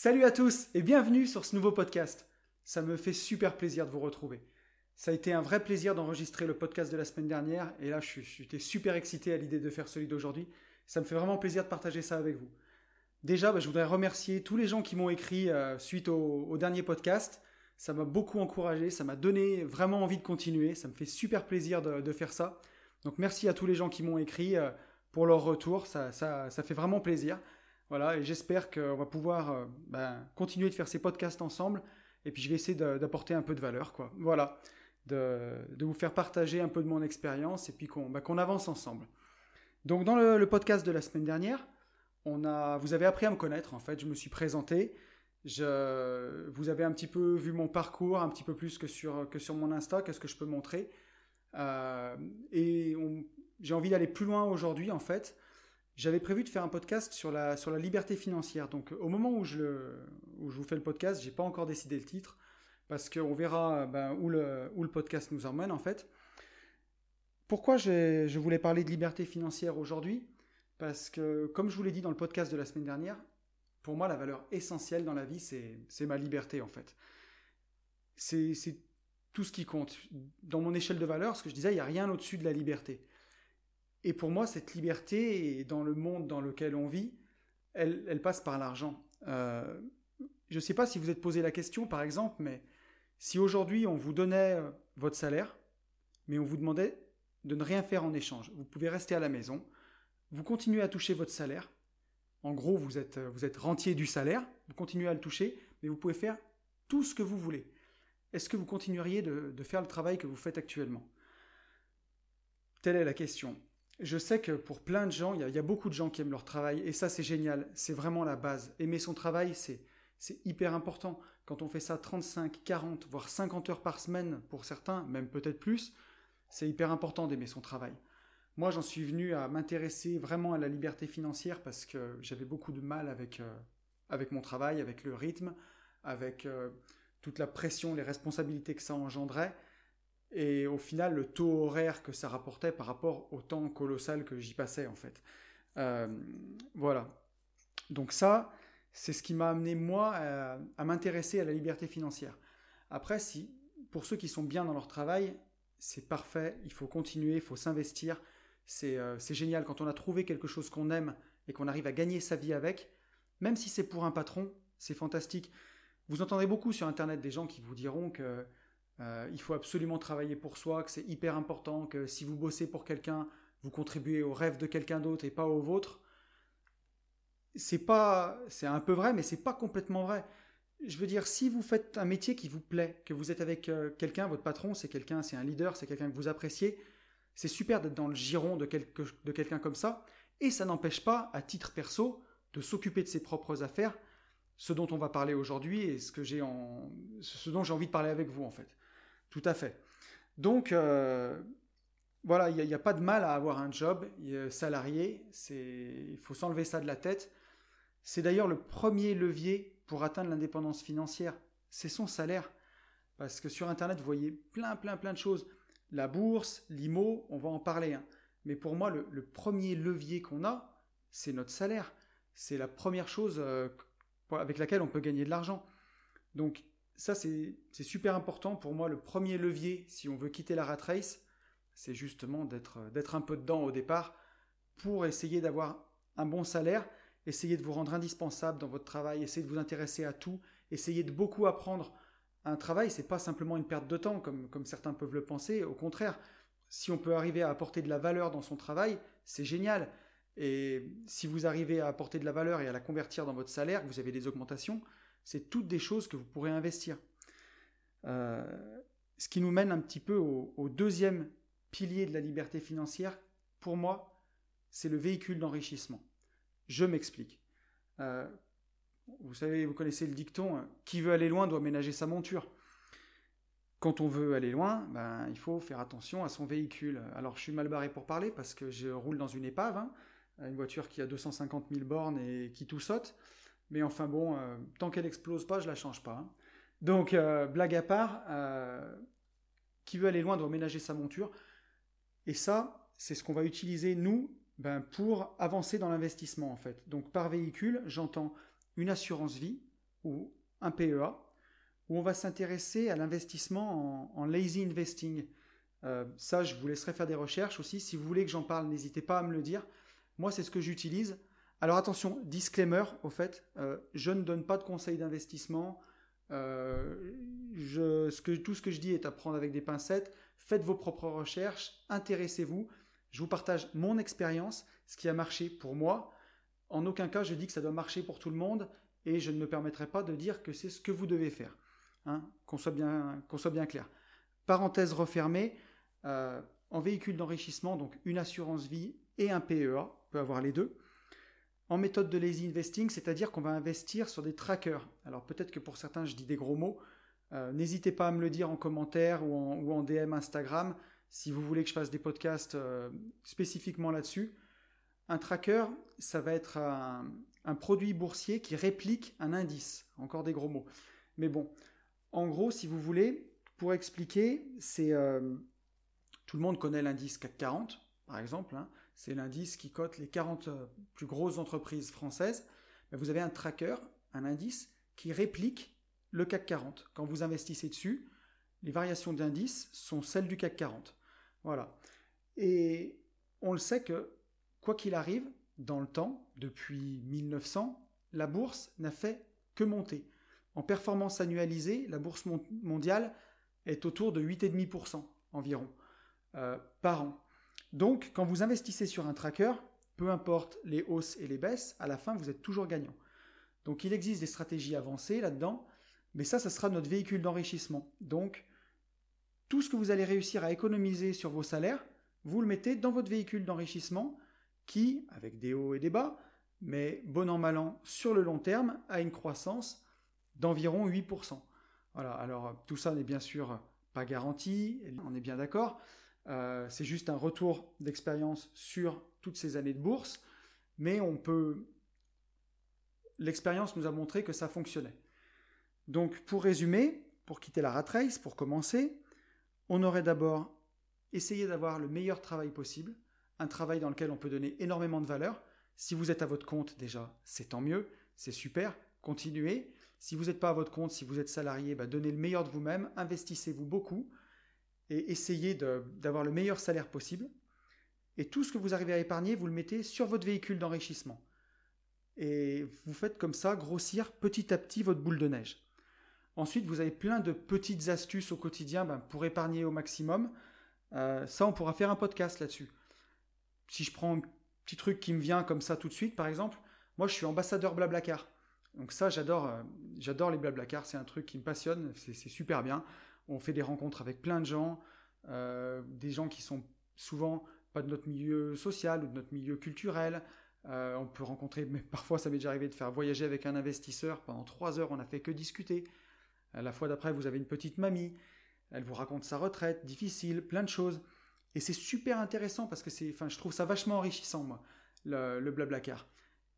Salut à tous et bienvenue sur ce nouveau podcast. Ça me fait super plaisir de vous retrouver. Ça a été un vrai plaisir d'enregistrer le podcast de la semaine dernière et là j'étais super excité à l'idée de faire celui d'aujourd'hui. Ça me fait vraiment plaisir de partager ça avec vous. Déjà, bah, je voudrais remercier tous les gens qui m'ont écrit euh, suite au, dernier podcast. Ça m'a beaucoup encouragé, ça m'a donné vraiment envie de continuer. Ça me fait super plaisir de, faire ça. Donc merci à tous les gens qui m'ont écrit euh, pour leur retour. Ça, ça, ça fait vraiment plaisir. Voilà, et j'espère qu'on va pouvoir euh, ben, continuer de faire ces podcasts ensemble. Et puis je vais essayer d'apporter un peu de valeur, quoi. Voilà, de, vous faire partager un peu de mon expérience et puis qu'on ben, avance ensemble. Donc dans le, podcast de la semaine dernière, on a, vous avez appris à me connaître. En fait, je me suis présenté. Vous avez un petit peu vu mon parcours, un petit peu plus que sur que sur mon Insta. Qu'est-ce que je peux montrer euh, Et j'ai envie d'aller plus loin aujourd'hui, en fait j'avais prévu de faire un podcast sur la, sur la liberté financière. Donc au moment où je, où je vous fais le podcast, j'ai pas encore décidé le titre, parce qu'on verra ben, où, le, où le podcast nous emmène en fait. Pourquoi je voulais parler de liberté financière aujourd'hui? Parce que comme je vous l'ai dit dans le podcast de la semaine dernière, pour moi la valeur essentielle dans la vie, c'est ma liberté en fait. C'est tout ce qui compte. Dans mon échelle de valeur, ce que je disais, il n'y a rien au-dessus de la liberté. Et pour moi, cette liberté, dans le monde dans lequel on vit, elle, passe par l'argent. Euh, je ne sais pas si vous êtes posé la question, par exemple, mais si aujourd'hui on vous donnait euh, votre salaire, mais on vous demandait de ne rien faire en échange, vous pouvez rester à la maison, vous continuez à toucher votre salaire, en gros vous êtes, euh, rentier du salaire, vous continuez à le toucher, mais vous pouvez faire tout ce que vous voulez. Est-ce que vous continueriez de faire le travail que vous faites actuellement? Telle est la question je sais que pour plein de gens, il y, a, beaucoup de gens qui aiment leur travail et ça c'est génial, c'est vraiment la base. Aimer son travail, c'est c'est hyper important. Quand on fait ça 35, 40, voire 50 heures par semaine pour certains, même peut-être plus, c'est hyper important d'aimer son travail. Moi, j'en suis venu à m'intéresser vraiment à la liberté financière parce que j'avais beaucoup de mal avec, euh, avec mon travail, avec le rythme, avec euh, toute la pression, les responsabilités que ça engendrait et au final le taux horaire que ça rapportait par rapport au temps colossal que j'y passais en fait. Euh, voilà. Donc ça, c'est ce qui m'a amené moi à, m'intéresser à la liberté financière. Après, si pour ceux qui sont bien dans leur travail, c'est parfait, il faut continuer, il faut s'investir. Euh, c'est génial quand on a trouvé quelque chose qu'on aime et qu'on arrive à gagner sa vie avec, même si c'est pour un patron, c'est fantastique. Vous entendrez beaucoup sur Internet des gens qui vous diront que euh, il faut absolument travailler pour soi, que c'est hyper important, que si vous bossez pour quelqu'un, vous contribuez au rêve de quelqu'un d'autre et pas au vôtre. C'est pas, c'est un peu vrai, mais c'est pas complètement vrai. Je veux dire, si vous faites un métier qui vous plaît, que vous êtes avec euh, quelqu'un, votre patron, c'est quelqu'un, c'est un leader, c'est quelqu'un que vous appréciez, c'est super d'être dans le giron de, quelqu'un comme ça, et ça n'empêche pas, à titre perso, de s'occuper de ses propres affaires, ce dont on va parler aujourd'hui et ce que j'ai ce dont j'ai envie de parler avec vous en fait. Tout à fait. Donc, euh, voilà, il n'y a, pas de mal à avoir un job salarié. Il faut s'enlever ça de la tête. C'est d'ailleurs le premier levier pour atteindre l'indépendance financière. C'est son salaire. Parce que sur Internet, vous voyez plein, plein, plein de choses. La bourse, l'IMO, on va en parler. Hein. Mais pour moi, le, premier levier qu'on a, c'est notre salaire. C'est la première chose euh, avec laquelle on peut gagner de l'argent. Donc, ça, c'est super important pour moi. Le premier levier, si on veut quitter la rat race, c'est justement d'être un peu dedans au départ pour essayer d'avoir un bon salaire, essayer de vous rendre indispensable dans votre travail, essayer de vous intéresser à tout, essayer de beaucoup apprendre. Un travail, c'est pas simplement une perte de temps comme certains peuvent le penser. Au contraire, si on peut arriver à apporter de la valeur dans son travail, c'est génial. Et si vous arrivez à apporter de la valeur et à la convertir dans votre salaire, vous avez des augmentations, c'est toutes des choses que vous pourrez investir. Euh, ce qui nous mène un petit peu au, deuxième pilier de la liberté financière, pour moi, c'est le véhicule d'enrichissement. Je m'explique. Euh, vous savez, vous connaissez le dicton, hein, qui veut aller loin doit ménager sa monture. Quand on veut aller loin, ben, il faut faire attention à son véhicule. Alors je suis mal barré pour parler parce que je roule dans une épave, hein, une voiture qui a 250 000 bornes et qui tout saute. Mais enfin bon, euh, tant qu'elle explose pas, je la change pas. Hein. Donc, euh, blague à part, euh, qui veut aller loin doit ménager sa monture? Et ça, c'est ce qu'on va utiliser, nous, ben, pour avancer dans l'investissement, en fait. Donc, par véhicule, j'entends une assurance vie, ou un PEA, où on va s'intéresser à l'investissement en, lazy investing. Ça, je vous laisserai faire des recherches aussi. Si vous voulez que j'en parle, n'hésitez pas à me le dire. Moi, c'est ce que j'utilise. Alors attention, disclaimer, au fait, euh, je ne donne pas de conseils d'investissement. Euh, tout ce que je dis est à prendre avec des pincettes. Faites vos propres recherches, intéressez-vous. Je vous partage mon expérience, ce qui a marché pour moi. En aucun cas, je dis que ça doit marcher pour tout le monde et je ne me permettrai pas de dire que c'est ce que vous devez faire. Hein, qu'on soit, bien, soit bien clair. Parenthèse refermée, euh, en véhicule d'enrichissement, donc une assurance vie et un PEA, on peut avoir les deux. En méthode de lazy investing, c'est-à-dire qu'on va investir sur des trackers. Alors peut-être que pour certains, je dis des gros mots. Euh, n'hésitez pas à me le dire en commentaire ou en, DM Instagram si vous voulez que je fasse des podcasts euh, spécifiquement là-dessus. Un tracker, ça va être un, produit boursier qui réplique un indice. Encore des gros mots. Mais bon, en gros, si vous voulez, pour expliquer, c'est euh, tout le monde connaît l'indice CAC 40, par exemple. Hein. C'est l'indice qui cote les 40 euh, plus grosses entreprises françaises. vous avez un tracker, un indice qui réplique le CAC 40. Quand vous investissez dessus, les variations d'indice sont celles du CAC 40. Voilà. Et on le sait que, quoi qu'il arrive, dans le temps, depuis 1900, la bourse n'a fait que monter. En performance annualisée, la bourse mondiale est autour de 8,5% environ euh, par an. Donc, quand vous investissez sur un tracker, peu importe les hausses et les baisses, à la fin, vous êtes toujours gagnant. Donc, il existe des stratégies avancées là-dedans, mais ça, ça sera notre véhicule d'enrichissement. Donc, tout ce que vous allez réussir à économiser sur vos salaires, vous le mettez dans votre véhicule d'enrichissement qui, avec des hauts et des bas, mais bon an mal an, sur le long terme, a une croissance d'environ 8%. Voilà, alors tout ça n'est bien sûr pas garanti, on est bien d'accord. Euh, c'est juste un retour d'expérience sur toutes ces années de bourse, mais on peut. L'expérience nous a montré que ça fonctionnait. Donc, pour résumer, pour quitter la rat race, pour commencer, on aurait d'abord essayé d'avoir le meilleur travail possible, un travail dans lequel on peut donner énormément de valeur. Si vous êtes à votre compte, déjà, c'est tant mieux, c'est super, continuez. Si vous n'êtes pas à votre compte, si vous êtes salarié, bah, donnez le meilleur de vous-même, investissez-vous beaucoup et essayez d'avoir le meilleur salaire possible. Et tout ce que vous arrivez à épargner, vous le mettez sur votre véhicule d'enrichissement. Et vous faites comme ça grossir petit à petit votre boule de neige. Ensuite, vous avez plein de petites astuces au quotidien ben, pour épargner au maximum. Euh, ça, on pourra faire un podcast là-dessus. Si je prends un petit truc qui me vient comme ça tout de suite, par exemple, moi je suis ambassadeur Blablacar. Donc ça, j'adore, euh, j'adore les Blablacar, c'est un truc qui me passionne, c'est super bien. On fait des rencontres avec plein de gens, euh, des gens qui sont souvent pas de notre milieu social ou de notre milieu culturel. Euh, on peut rencontrer, mais parfois ça m'est déjà arrivé de faire voyager avec un investisseur pendant trois heures, on n'a fait que discuter. la fois d'après, vous avez une petite mamie, elle vous raconte sa retraite, difficile, plein de choses. Et c'est super intéressant parce que c'est, enfin, je trouve ça vachement enrichissant, moi, le, le Blablacar.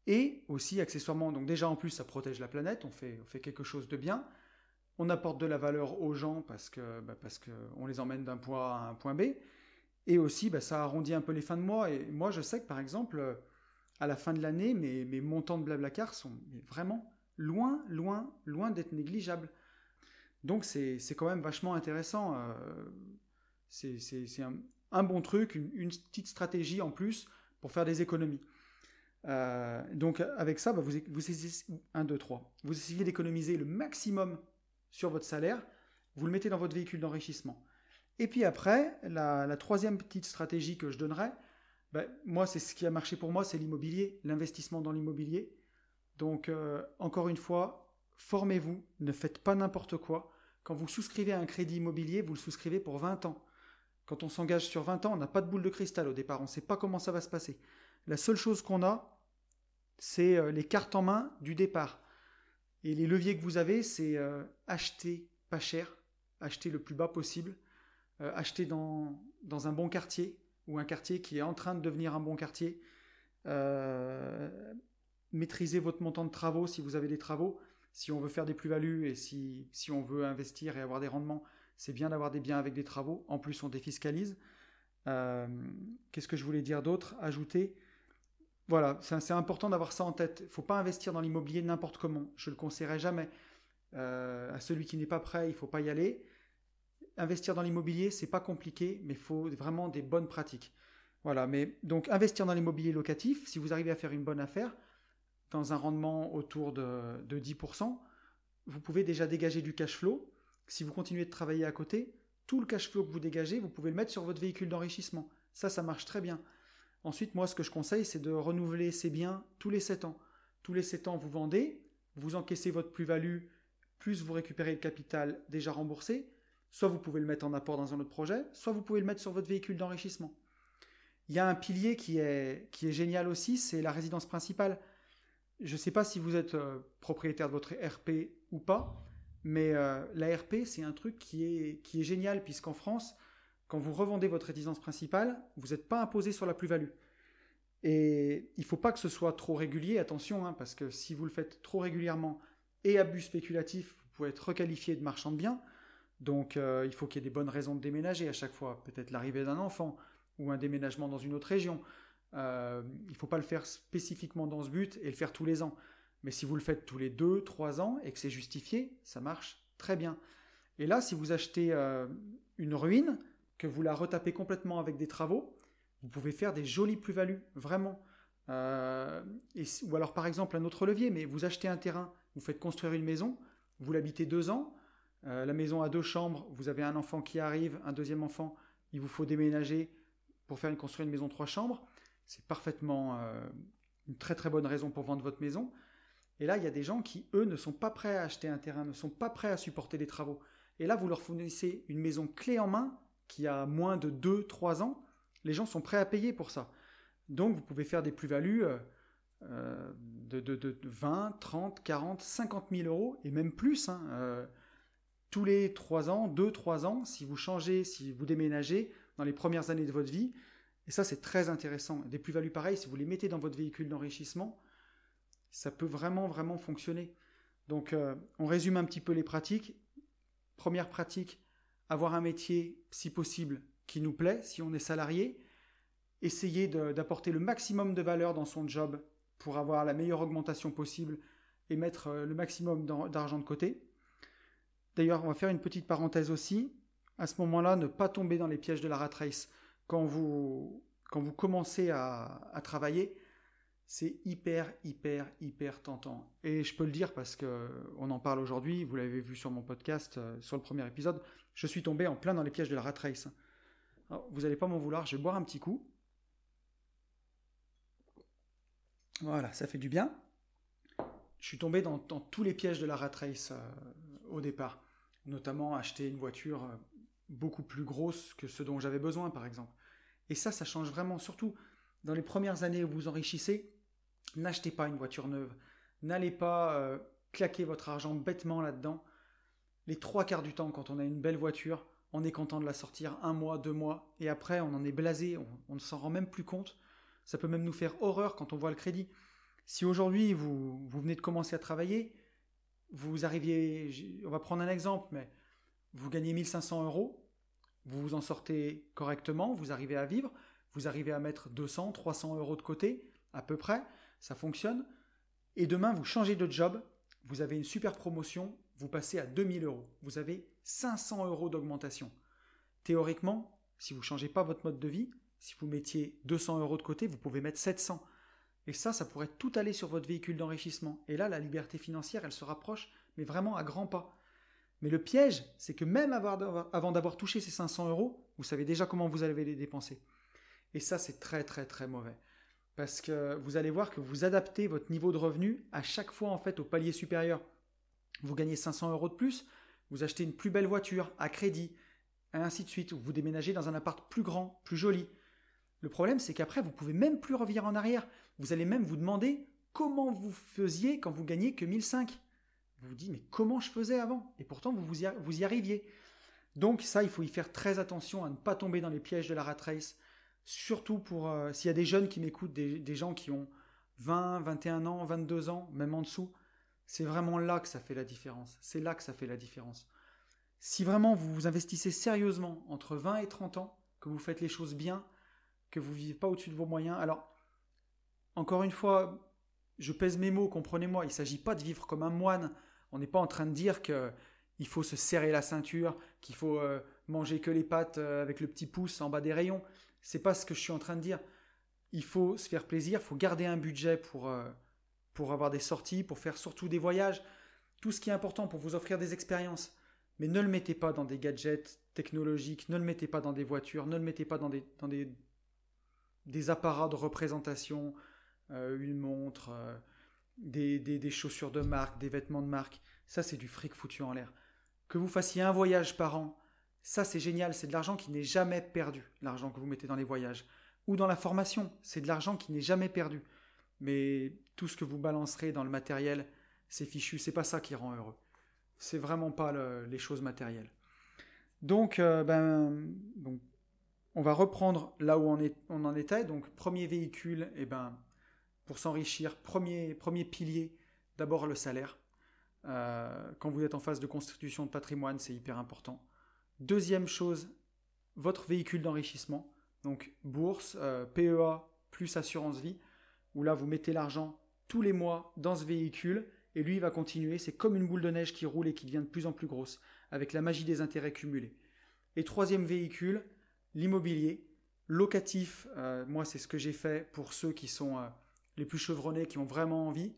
Et aussi, accessoirement, donc déjà en plus, ça protège la planète, on fait, on fait quelque chose de bien. On apporte de la valeur aux gens parce que bah, parce qu'on les emmène d'un point A à un point B. Et aussi, bah, ça arrondit un peu les fins de mois. Et moi, je sais que par exemple, à la fin de l'année, mes, montants de Blablacar sont vraiment loin, loin, loin d'être négligeables. Donc c'est quand même vachement intéressant. Euh, c'est un, un, bon truc, une, petite stratégie en plus pour faire des économies. Euh, donc avec ça, bah, vous, vous, essayez, 1, 2, 3. Vous essayez d'économiser le maximum sur votre salaire, vous le mettez dans votre véhicule d'enrichissement. Et puis après, la, troisième petite stratégie que je donnerais, bah, moi c'est ce qui a marché pour moi, c'est l'immobilier, l'investissement dans l'immobilier. Donc euh, encore une fois, formez-vous, ne faites pas n'importe quoi. Quand vous souscrivez à un crédit immobilier, vous le souscrivez pour 20 ans. Quand on s'engage sur 20 ans, on n'a pas de boule de cristal au départ, on ne sait pas comment ça va se passer. La seule chose qu'on a, c'est euh, les cartes en main du départ. Et les leviers que vous avez, c'est euh, acheter pas cher, acheter le plus bas possible, euh, acheter dans, dans, un bon quartier ou un quartier qui est en train de devenir un bon quartier, maîtriser votre montant de travaux si vous avez des travaux. Si on veut faire des plus-values et si, si on veut investir et avoir des rendements, c'est bien d'avoir des biens avec des travaux. En plus, on défiscalise. Qu'est-ce que je voulais dire d'autre? Ajouter voilà, c'est important d'avoir ça en tête. Il ne faut pas investir dans l'immobilier n'importe comment. Je ne le conseillerais jamais. Euh, à celui qui n'est pas prêt, il ne faut pas y aller. Investir dans l'immobilier, c'est pas compliqué, mais il faut vraiment des bonnes pratiques. Voilà, mais donc investir dans l'immobilier locatif, si vous arrivez à faire une bonne affaire, dans un rendement autour de, de 10%, vous pouvez déjà dégager du cash flow. Si vous continuez de travailler à côté, tout le cash flow que vous dégagez, vous pouvez le mettre sur votre véhicule d'enrichissement. Ça, ça marche très bien. Ensuite, moi, ce que je conseille, c'est de renouveler ces biens tous les 7 ans. Tous les 7 ans, vous vendez, vous encaissez votre plus-value, plus vous récupérez le capital déjà remboursé. Soit vous pouvez le mettre en apport dans un autre projet, soit vous pouvez le mettre sur votre véhicule d'enrichissement. Il y a un pilier qui est, qui est génial aussi, c'est la résidence principale. Je ne sais pas si vous êtes euh, propriétaire de votre RP ou pas, mais euh, la RP, c'est un truc qui est, qui est génial, puisqu'en France, quand vous revendez votre résidence principale, vous n'êtes pas imposé sur la plus-value. Et il ne faut pas que ce soit trop régulier, attention, hein, parce que si vous le faites trop régulièrement et abus spéculatif, vous pouvez être requalifié de marchand de biens. Donc euh, il faut qu'il y ait des bonnes raisons de déménager à chaque fois. Peut-être l'arrivée d'un enfant ou un déménagement dans une autre région. Euh, il ne faut pas le faire spécifiquement dans ce but et le faire tous les ans. Mais si vous le faites tous les 2, 3 ans et que c'est justifié, ça marche très bien. Et là, si vous achetez euh, une ruine, que vous la retapez complètement avec des travaux, vous pouvez faire des jolies plus-values, vraiment. Euh, ou alors par exemple un autre levier, mais vous achetez un terrain, vous faites construire une maison, vous l'habitez deux ans, euh, la maison a deux chambres, vous avez un enfant qui arrive, un deuxième enfant, il vous faut déménager pour faire construire une maison trois chambres, c'est parfaitement euh, une très très bonne raison pour vendre votre maison. Et là, il y a des gens qui, eux, ne sont pas prêts à acheter un terrain, ne sont pas prêts à supporter les travaux. Et là, vous leur fournissez une maison clé en main qui a moins de 2-3 ans, les gens sont prêts à payer pour ça. Donc vous pouvez faire des plus-values euh, de, de, 20, 30, 40, 50 000 euros, et même plus. Hein, euh, tous les 3 ans, 2-3 ans, si vous changez, si vous déménagez dans les premières années de votre vie. Et ça, c'est très intéressant. Des plus-values pareilles, si vous les mettez dans votre véhicule d'enrichissement, ça peut vraiment, vraiment fonctionner. Donc, euh, on résume un petit peu les pratiques. Première pratique, avoir un métier, si possible, qui nous plaît, si on est salarié, essayer d'apporter le maximum de valeur dans son job pour avoir la meilleure augmentation possible et mettre euh, le maximum d'argent de côté. D'ailleurs, on va faire une petite parenthèse aussi. À ce moment-là, ne pas tomber dans les pièges de la rat race. Quand vous, quand vous commencez à, à travailler, c'est hyper, hyper, hyper tentant. Et je peux le dire parce qu'on en parle aujourd'hui, vous l'avez vu sur mon podcast, euh, sur le premier épisode, je suis tombé en plein dans les pièges de la rat race. vous n'allez pas m'en vouloir, je vais boire un petit coup. Voilà, ça fait du bien. Je suis tombé dans, tous les pièges de la rat race euh, au départ, notamment acheter une voiture euh, beaucoup plus grosse que ce dont j'avais besoin, par exemple. Et ça, ça change vraiment, surtout dans les premières années où vous enrichissez, N'achetez pas une voiture neuve. N'allez pas euh, claquer votre argent bêtement là-dedans. Les trois quarts du temps, quand on a une belle voiture, on est content de la sortir un mois, deux mois, et après on en est blasé, on, ne s'en rend même plus compte. Ça peut même nous faire horreur quand on voit le crédit. Si aujourd'hui vous, vous venez de commencer à travailler, vous arriviez, on va prendre un exemple, mais vous gagnez 1500 euros, vous vous en sortez correctement, vous arrivez à vivre, vous arrivez à mettre 200, 300 euros de côté, à peu près, ça fonctionne. Et demain, vous changez de job, vous avez une super promotion, vous passez à 2000 euros. Vous avez 500 euros d'augmentation. Théoriquement, si vous ne changez pas votre mode de vie, si vous mettiez 200 euros de côté, vous pouvez mettre 700. Et ça, ça pourrait tout aller sur votre véhicule d'enrichissement. Et là, la liberté financière, elle se rapproche, mais vraiment à grands pas. Mais le piège, c'est que même avant d'avoir touché ces 500 euros, vous savez déjà comment vous allez les dépenser. Et ça, c'est très très très mauvais parce que vous allez voir que vous adaptez votre niveau de revenu à chaque fois en fait au palier supérieur. Vous gagnez 500 euros de plus, vous achetez une plus belle voiture à crédit, et ainsi de suite, ou vous déménagez dans un appart plus grand, plus joli. Le problème, c'est qu'après, vous pouvez même plus revenir en arrière. Vous allez même vous demander comment vous faisiez quand vous gagnez que 1005. Vous vous dites, mais comment je faisais avant? Et pourtant, vous, vous y, vous y arriviez. Donc ça, il faut y faire très attention à ne pas tomber dans les pièges de la rat race surtout pour euh, s'il y a des jeunes qui m'écoutent, des, gens qui ont 20, 21 ans, 22 ans, même en dessous, c'est vraiment là que ça fait la différence. C'est là que ça fait la différence. Si vraiment vous vous investissez sérieusement entre 20 et 30 ans, que vous faites les choses bien, que vous vivez pas au-dessus de vos moyens, alors encore une fois, je pèse mes mots, comprenez-moi, il ne s'agit pas de vivre comme un moine. On n'est pas en train de dire qu'il faut se serrer la ceinture, qu'il faut euh, manger que les pâtes euh, avec le petit pouce en bas des rayons. C'est pas ce que je suis en train de dire. Il faut se faire plaisir, il faut garder un budget pour, euh, pour avoir des sorties, pour faire surtout des voyages. Tout ce qui est important pour vous offrir des expériences. Mais ne le mettez pas dans des gadgets technologiques, ne le mettez pas dans des voitures, ne le mettez pas dans des, dans des, des apparats de représentation, euh, une montre, euh, des, des, chaussures de marque, des vêtements de marque. Ça, c'est du fric foutu en l'air. Que vous fassiez un voyage par an, ça, c'est génial. C'est de l'argent qui n'est jamais perdu, l'argent que vous mettez dans les voyages. Ou dans la formation, c'est de l'argent qui n'est jamais perdu. Mais tout ce que vous balancerez dans le matériel, c'est fichu. C'est pas ça qui rend heureux. C'est vraiment pas les choses matérielles. Donc, euh, ben, on va reprendre là où on, en était. Donc, premier véhicule, eh ben, pour s'enrichir, premier, premier pilier, d'abord le salaire. Euh, quand vous êtes en phase de constitution de patrimoine, c'est hyper important. Deuxième chose, votre véhicule d'enrichissement, donc bourse, euh, PEA plus assurance vie, où là vous mettez l'argent tous les mois dans ce véhicule et lui il va continuer. C'est comme une boule de neige qui roule et qui devient de plus en plus grosse avec la magie des intérêts cumulés. Et troisième véhicule, l'immobilier locatif. Euh, moi c'est ce que j'ai fait pour ceux qui sont les plus chevronnés qui ont vraiment envie.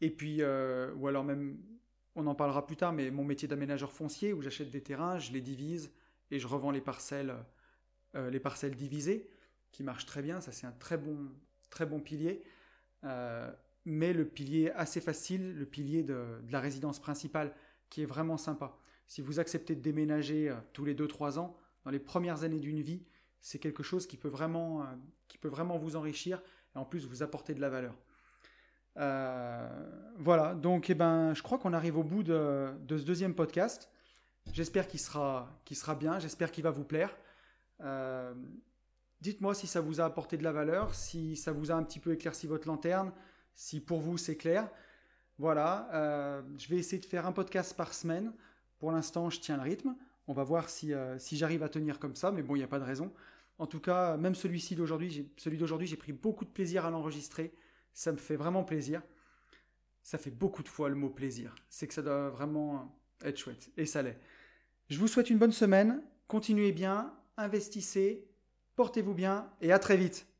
Et puis, euh, ou alors même, on en parlera plus tard, mais mon métier d'aménageur foncier où j'achète des terrains, je les divise et je revends les parcelles, euh, les parcelles divisées, qui marchent très bien. Ça, c'est un très bon, très bon pilier. Euh, mais le pilier assez facile, le pilier de, la résidence principale, qui est vraiment sympa. Si vous acceptez de déménager tous les 2-3 ans, dans les premières années d'une vie, c'est quelque chose qui peut vraiment, qui peut vraiment vous enrichir et en plus vous apporter de la valeur. Euh, voilà, donc eh ben, je crois qu'on arrive au bout de, ce deuxième podcast. J'espère qu'il sera, sera bien, j'espère qu'il va vous plaire. Euh, dites-moi si ça vous a apporté de la valeur, si ça vous a un petit peu éclairci votre lanterne, si pour vous c'est clair. Voilà, euh, je vais essayer de faire un podcast par semaine. Pour l'instant, je tiens le rythme. On va voir si, si j'arrive à tenir comme ça, mais bon, il n'y a pas de raison. En tout cas, même celui-ci d'aujourd'hui, celui d'aujourd'hui, j'ai pris beaucoup de plaisir à l'enregistrer. Ça me fait vraiment plaisir. Ça fait beaucoup de fois le mot plaisir. C'est que ça doit vraiment être chouette. Et ça l'est. Je vous souhaite une bonne semaine. Continuez bien, investissez, portez-vous bien et à très vite.